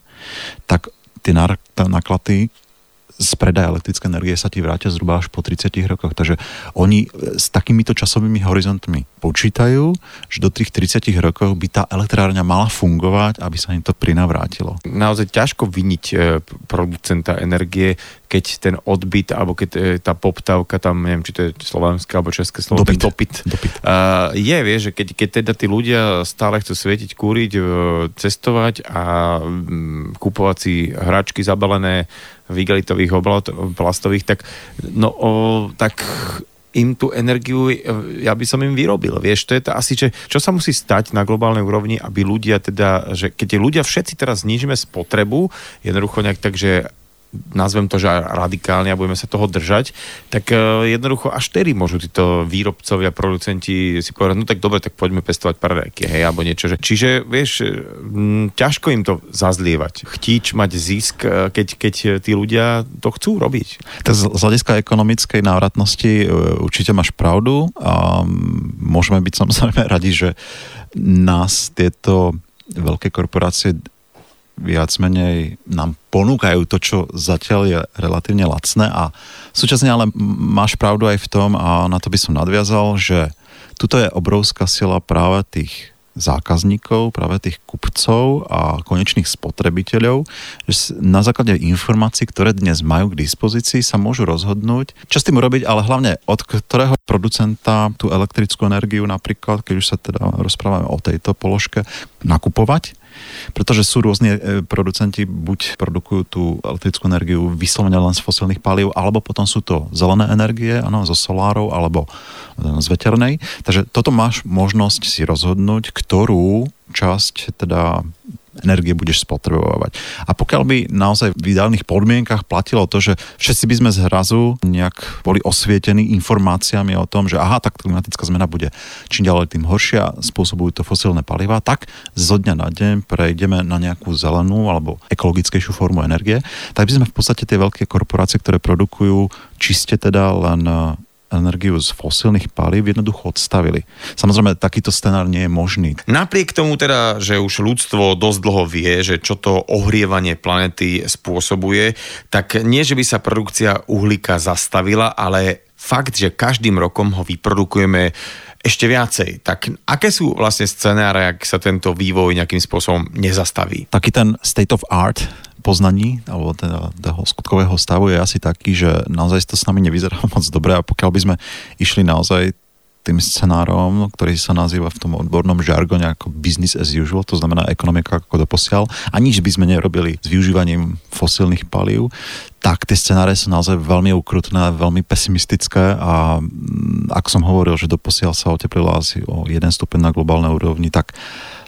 tak tie náklady z predaja elektrické energie sa ti vrátia zhruba až po 30 rokoch. Takže oni s takýmito časovými horizontmi počítajú, že do tých 30 rokov by tá elektrárňa mala fungovať, aby sa im to prinavrátilo. Naozaj ťažko vyniť e, producenta energie, keď ten odbyt, alebo keď e, tá poptávka tam, neviem, či to je slovenské alebo české slovo, dopyt. dopyt. dopyt. Uh, je, vieš, že keď, keď teda tí ľudia stále chcú svietiť, kúriť, cestovať a um, kupovať si hračky zabalené v igelitových plastových, tak, no, o, tak im tú energiu, ja by som im vyrobil. Vieš, to je to asi, že čo sa musí stať na globálnej úrovni, aby ľudia teda, že keď ľudia všetci teraz znižíme spotrebu, jednoducho nejak tak, že nazvem to, že radikálne a budeme sa toho držať, tak uh, jednoducho až tedy môžu títo výrobcovia, producenti si povedať, no tak dobre, tak poďme pestovať paradajky, hej, alebo niečo. Že, čiže, vieš, m, ťažko im to zazlievať. Chtíč mať zisk, e, keď, keď tí ľudia to chcú robiť. Tak z hľadiska ekonomickej návratnosti e, určite máš pravdu a môžeme byť samozrejme radi, že nás tieto veľké korporácie viac menej nám ponúkajú to, čo zatiaľ je relatívne lacné a súčasne ale máš pravdu aj v tom a na to by som nadviazal, že tuto je obrovská sila práve tých zákazníkov, práve tých kupcov a konečných spotrebiteľov, že na základe informácií, ktoré dnes majú k dispozícii, sa môžu rozhodnúť, čo s tým urobiť, ale hlavne od ktorého producenta tú elektrickú energiu napríklad, keď už sa teda rozprávame o tejto položke, nakupovať pretože sú rôzne e, producenti, buď produkujú tú elektrickú energiu vyslovene len z fosilných palív, alebo potom sú to zelené energie, áno, zo solárov, alebo e, z veternej. Takže toto máš možnosť si rozhodnúť, ktorú časť teda energie budeš spotrebovať. A pokiaľ by naozaj v ideálnych podmienkach platilo to, že všetci by sme zrazu nejak boli osvietení informáciami o tom, že aha, tak klimatická zmena bude čím ďalej tým horšia, spôsobujú to fosílne paliva, tak zo dňa na deň prejdeme na nejakú zelenú alebo ekologickejšiu formu energie, tak by sme v podstate tie veľké korporácie, ktoré produkujú čiste teda len energiu z fosílnych palív jednoducho odstavili. Samozrejme, takýto scenár nie je možný. Napriek tomu teda, že už ľudstvo dosť dlho vie, že čo to ohrievanie planety spôsobuje, tak nie, že by sa produkcia uhlíka zastavila, ale fakt, že každým rokom ho vyprodukujeme ešte viacej. Tak aké sú vlastne scenáre, ak sa tento vývoj nejakým spôsobom nezastaví? Taký ten state of art poznaní alebo teda toho skutkového stavu je asi taký, že naozaj to s nami nevyzerá moc dobre a pokiaľ by sme išli naozaj tým scenárom, ktorý sa nazýva v tom odbornom žargone ako business as usual, to znamená ekonomika ako doposiaľ, a nič by sme nerobili s využívaním fosílnych palív, tak tie scenáre sú naozaj veľmi ukrutné, veľmi pesimistické a mm, ako som hovoril, že doposiaľ sa oteplila asi o jeden stupeň na globálnej úrovni, tak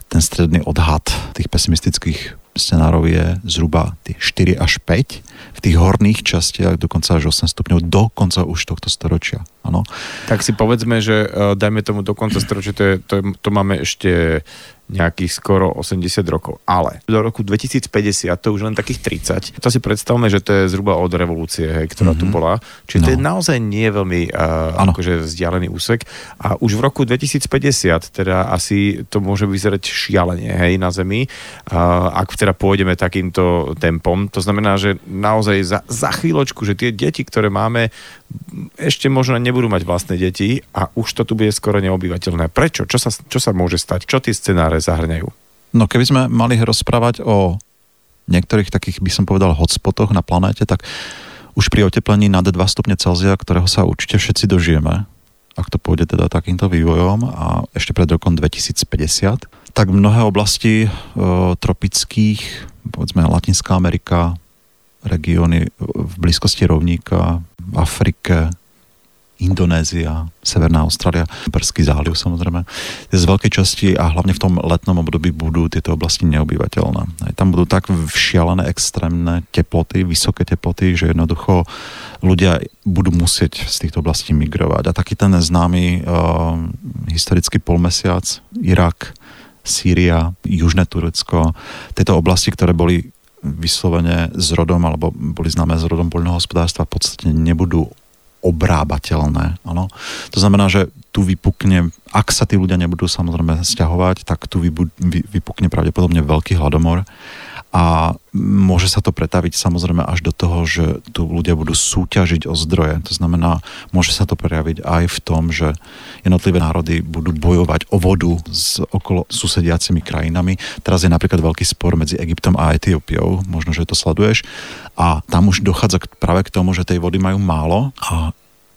ten stredný odhad tých pesimistických scenárov je zhruba 4 až 5 v tých horných častiach dokonca až 8 stupňov do už tohto storočia. Ano. Tak si povedzme, že e, dajme tomu do konca storočia, to, je, to, to máme ešte nejakých skoro 80 rokov. Ale do roku 2050 to už len takých 30. To si predstavme, že to je zhruba od revolúcie, hej, ktorá mm-hmm. tu mhm. bola. Čiže no. to je no. naozaj nie veľmi uh, akože vzdialený úsek. A už v roku 2050 teda asi to môže vyzerať šialene hej, na Zemi, uh, ak teda pôjdeme takýmto tempom. To znamená, že naozaj za, za chvíľočku, že tie deti, ktoré máme, ešte možno nebudú mať vlastné deti a už to tu bude skoro neobyvateľné. Prečo? Čo sa, čo sa môže stať? Čo tie scenáre zahrňajú? No keby sme mali rozprávať o niektorých takých, by som povedal, hotspotoch na planéte, tak už pri oteplení nad 2 stupne Celzia, ktorého sa určite všetci dožijeme, ak to pôjde teda takýmto vývojom a ešte pred rokom 2050, tak mnohé oblasti e, tropických, povedzme Latinská Amerika, regióny v blízkosti rovníka, v Afrike, Indonézia, Severná Austrália, Perský záliv samozrejme. Z veľkej časti a hlavne v tom letnom období budú tieto oblasti neobyvateľné. Aj tam budú tak šialené extrémne teploty, vysoké teploty, že jednoducho ľudia budú musieť z týchto oblastí migrovať. A taký ten známy uh, historický polmesiac, Irak, Sýria, Južné Turecko, tieto oblasti, ktoré boli vyslovene s rodom, alebo boli známe s rodom poľnohospodárstva, v podstate nebudú obrábateľné. Ano. To znamená, že tu vypukne, ak sa tí ľudia nebudú samozrejme stiahovať, tak tu vypukne pravdepodobne veľký hladomor a môže sa to pretaviť samozrejme až do toho, že tu ľudia budú súťažiť o zdroje. To znamená, môže sa to prejaviť aj v tom, že jednotlivé národy budú bojovať o vodu s okolo susediacimi krajinami. Teraz je napríklad veľký spor medzi Egyptom a Etiópiou, možno, že to sleduješ. A tam už dochádza práve k tomu, že tej vody majú málo a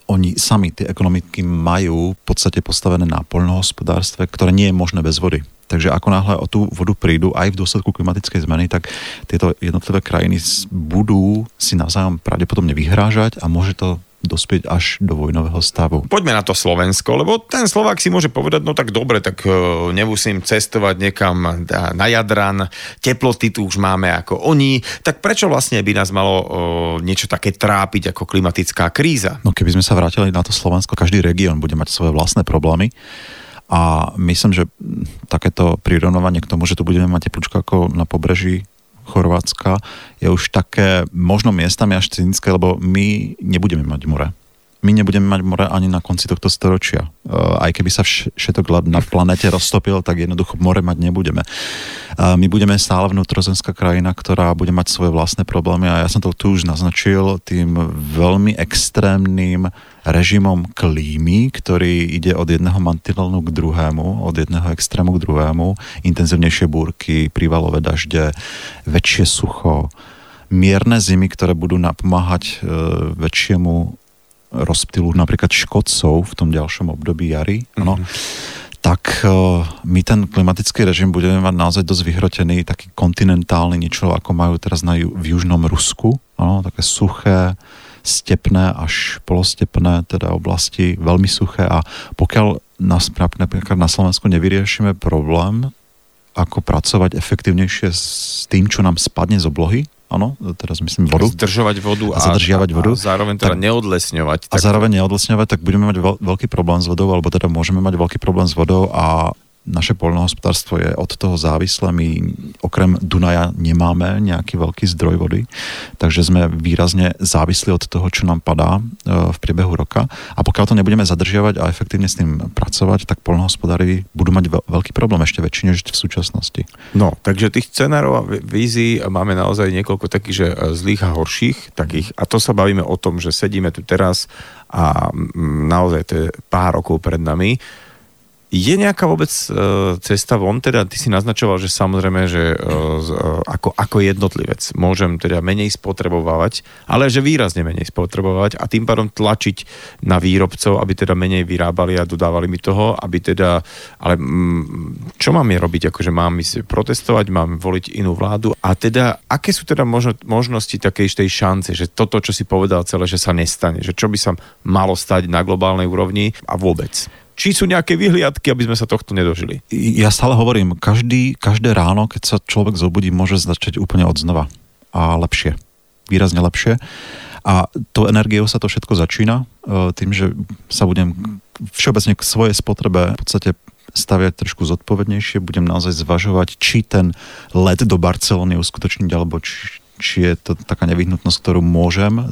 oni sami, tie ekonomiky majú v podstate postavené na poľnohospodárstve, ktoré nie je možné bez vody. Takže ako náhle o tú vodu prídu aj v dôsledku klimatickej zmeny, tak tieto jednotlivé krajiny budú si navzájom pravdepodobne vyhrážať a môže to dospieť až do vojnového stavu. Poďme na to Slovensko, lebo ten Slovák si môže povedať, no tak dobre, tak uh, nemusím cestovať niekam na Jadran, teploty tu už máme ako oni, tak prečo vlastne by nás malo uh, niečo také trápiť ako klimatická kríza? No keby sme sa vrátili na to Slovensko, každý región bude mať svoje vlastné problémy. A myslím, že takéto prirovnovanie k tomu, že tu budeme mať teplúčko ako na pobreží Chorvátska, je už také možno miestami až cynické, lebo my nebudeme mať more my nebudeme mať more ani na konci tohto storočia. Eh, aj keby sa všetok na planete roztopil, tak jednoducho more mať nebudeme. Eh, my budeme stále vnútrozemská krajina, ktorá bude mať svoje vlastné problémy a ja som to tu už naznačil tým veľmi extrémnym režimom klímy, ktorý ide od jedného mantinelu k druhému, od jedného extrému k druhému, intenzívnejšie búrky, prívalové dažde, väčšie sucho, mierne zimy, ktoré budú napomáhať e, väčšiemu rozptylu napríklad škodcov v tom ďalšom období jary, mm-hmm. no, tak uh, my ten klimatický režim budeme mať naozaj dosť vyhrotený, taký kontinentálny, niečo ako majú teraz na ju, v južnom Rusku, no, také suché, stepné až polostepné teda oblasti, veľmi suché a pokiaľ nás, napríklad na Slovensku nevyriešime problém, ako pracovať efektívnejšie s tým, čo nám spadne z oblohy, áno, teraz myslím vodu. Zdržovať vodu a, a zadržiavať vodu. A zároveň teda tak, neodlesňovať. A tak... zároveň neodlesňovať, tak budeme mať veľ, veľký problém s vodou, alebo teda môžeme mať veľký problém s vodou a naše poľnohospodárstvo je od toho závislé. My okrem Dunaja nemáme nejaký veľký zdroj vody, takže sme výrazne závislí od toho, čo nám padá e, v priebehu roka. A pokiaľ to nebudeme zadržiavať a efektívne s tým pracovať, tak poľnohospodári budú mať veľký problém, ešte väčší než v súčasnosti. No, takže tých scenárov a vízií máme naozaj niekoľko takých, že e, zlých a horších takých. A to sa bavíme o tom, že sedíme tu teraz a naozaj to je pár rokov pred nami je nejaká vôbec uh, cesta von? Teda ty si naznačoval, že samozrejme, že uh, ako, ako jednotlivec môžem teda menej spotrebovať, ale že výrazne menej spotrebovať a tým pádom tlačiť na výrobcov, aby teda menej vyrábali a dodávali mi toho, aby teda, ale mm, čo mám je robiť? Akože mám si protestovať, mám voliť inú vládu a teda, aké sú teda možno, možnosti takej tej šance, že toto, čo si povedal celé, že sa nestane, že čo by sa malo stať na globálnej úrovni a vôbec? Či sú nejaké vyhliadky, aby sme sa tohto nedožili. Ja stále hovorím, každý, každé ráno, keď sa človek zobudí, môže začať úplne od znova. A lepšie. Výrazne lepšie. A to energiou sa to všetko začína e, tým, že sa budem všeobecne k svojej spotrebe v podstate staviať trošku zodpovednejšie, budem naozaj zvažovať, či ten let do Barcelony uskutočniť, alebo či, či je to taká nevyhnutnosť, ktorú môžem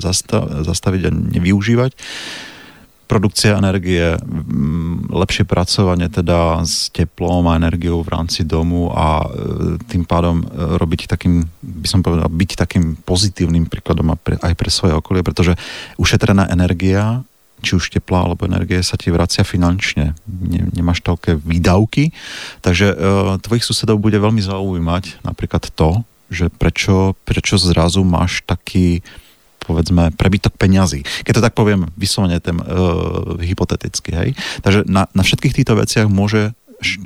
zastaviť a nevyužívať produkcia energie, lepšie pracovanie teda s teplom a energiou v rámci domu a e, tým pádom e, robiť takým, by som povedal, byť takým pozitívnym príkladom aj pre svoje okolie, pretože ušetrená energia či už tepla alebo energie sa ti vracia finančne. Ne, nemáš toľké výdavky, takže e, tvojich susedov bude veľmi zaujímať napríklad to, že prečo, prečo zrazu máš taký povedzme prebytok peňazí. Keď to tak poviem vyslovene ten, uh, hypoteticky. Hej? Takže na, na všetkých týchto veciach môže š-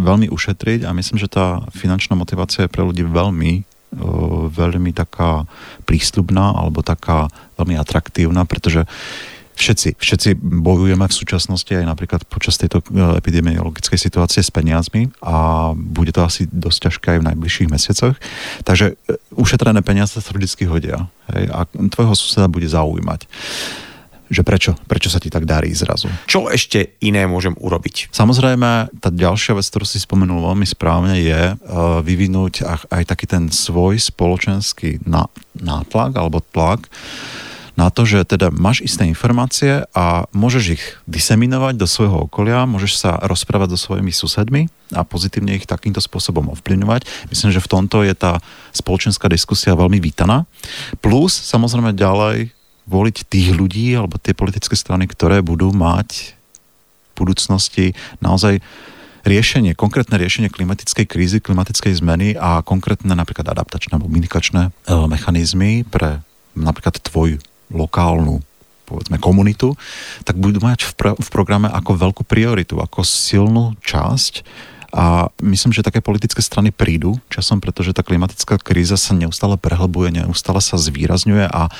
veľmi ušetriť a myslím, že tá finančná motivácia je pre ľudí veľmi uh, veľmi taká prístupná alebo taká veľmi atraktívna, pretože všetci, všetci bojujeme v súčasnosti aj napríklad počas tejto e, epidemiologickej situácie s peniazmi a bude to asi dosť ťažké aj v najbližších mesiacoch. Takže e, ušetrené peniaze sa vždy hodia. Hej, a tvojho suseda bude zaujímať že prečo, prečo sa ti tak darí zrazu. Čo ešte iné môžem urobiť? Samozrejme, tá ďalšia vec, ktorú si spomenul veľmi správne, je uh, vyvinúť aj taký ten svoj spoločenský nátlak alebo tlak na to, že teda máš isté informácie a môžeš ich diseminovať do svojho okolia, môžeš sa rozprávať so svojimi susedmi a pozitívne ich takýmto spôsobom ovplyvňovať. Myslím, že v tomto je tá spoločenská diskusia veľmi vítaná. Plus, samozrejme ďalej, voliť tých ľudí alebo tie politické strany, ktoré budú mať v budúcnosti naozaj riešenie, konkrétne riešenie klimatickej krízy, klimatickej zmeny a konkrétne napríklad adaptačné alebo minikačné e, mechanizmy pre napríklad tvoj lokálnu povedzme komunitu, tak budú mať v, pro, v programe ako veľkú prioritu, ako silnú časť. A myslím, že také politické strany prídu časom, pretože tá klimatická kríza sa neustále prehlbuje, neustále sa zvýrazňuje a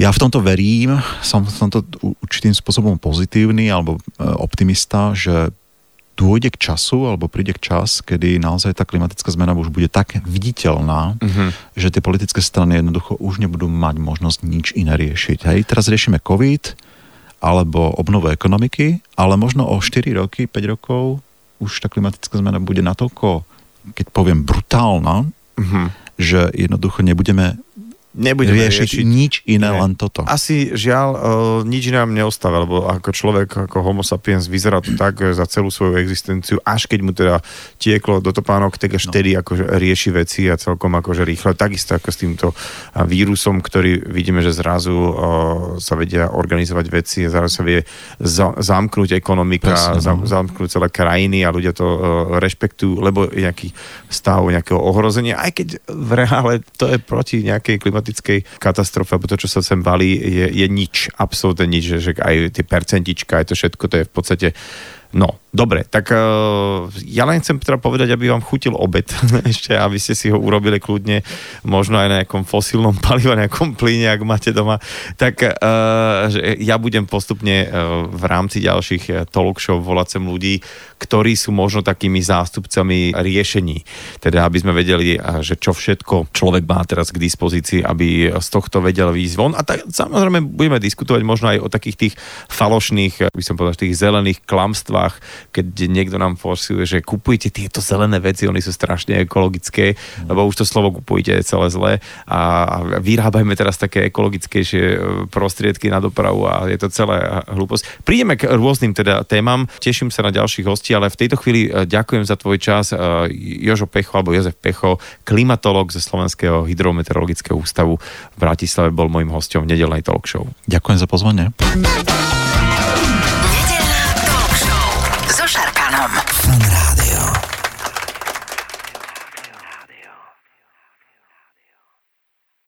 ja v tomto verím, som v tomto určitým spôsobom pozitívny alebo e, optimista, že dôjde k času, alebo príde k čas, kedy naozaj tá klimatická zmena už bude tak viditeľná, uh-huh. že tie politické strany jednoducho už nebudú mať možnosť nič iné riešiť. Hej, teraz riešime COVID, alebo obnovu ekonomiky, ale možno o 4 roky, 5 rokov už tá klimatická zmena bude natoľko, keď poviem, brutálna, uh-huh. že jednoducho nebudeme nebudeme riešiť, riešiť nič iné, nie. len toto. Asi žiaľ, uh, nič iné nám neostáva, lebo ako človek, ako homo sapiens vyzerá to tak za celú svoju existenciu, až keď mu teda tieklo do topánok, tak až no. akože rieši veci a celkom akože rýchle. Takisto ako s týmto vírusom, ktorý vidíme, že zrazu uh, sa vedia organizovať veci zrazu sa vie za, zamknúť ekonomika, Presne, no. zamknúť celé krajiny a ľudia to uh, rešpektujú, lebo je nejaký stav nejakého ohrozenia, aj keď v reále to je proti nejakej klimatickej klimatickej katastrofe, alebo to, čo sa sem valí, je, je nič, absolútne nič, že, aj tie percentička, aj to všetko, to je v podstate No, dobre, tak uh, ja len chcem teda povedať, aby vám chutil obed ešte, aby ste si ho urobili kľudne, možno aj na nejakom fosílnom palive, nejakom plyne, ak máte doma. Tak uh, že ja budem postupne uh, v rámci ďalších talk show volať sem ľudí, ktorí sú možno takými zástupcami riešení. Teda, aby sme vedeli, že čo všetko človek má teraz k dispozícii, aby z tohto vedel výjsť von. A tak samozrejme budeme diskutovať možno aj o takých tých falošných, by som povedal, tých zelených klamstvách školách, keď niekto nám forsuje, že kupujte tieto zelené veci, oni sú strašne ekologické, lebo už to slovo kupujte je celé zlé a vyrábajme teraz také ekologickejšie e, prostriedky na dopravu a je to celé hlúposť. Prídeme k rôznym teda témam, teším sa na ďalších hostí, ale v tejto chvíli e, ďakujem za tvoj čas. E, Jožo Pecho alebo Jozef Pecho, klimatolog ze Slovenského hydrometeorologického ústavu v Bratislave bol môjim hostom v nedelnej talk show. Ďakujem za pozvanie.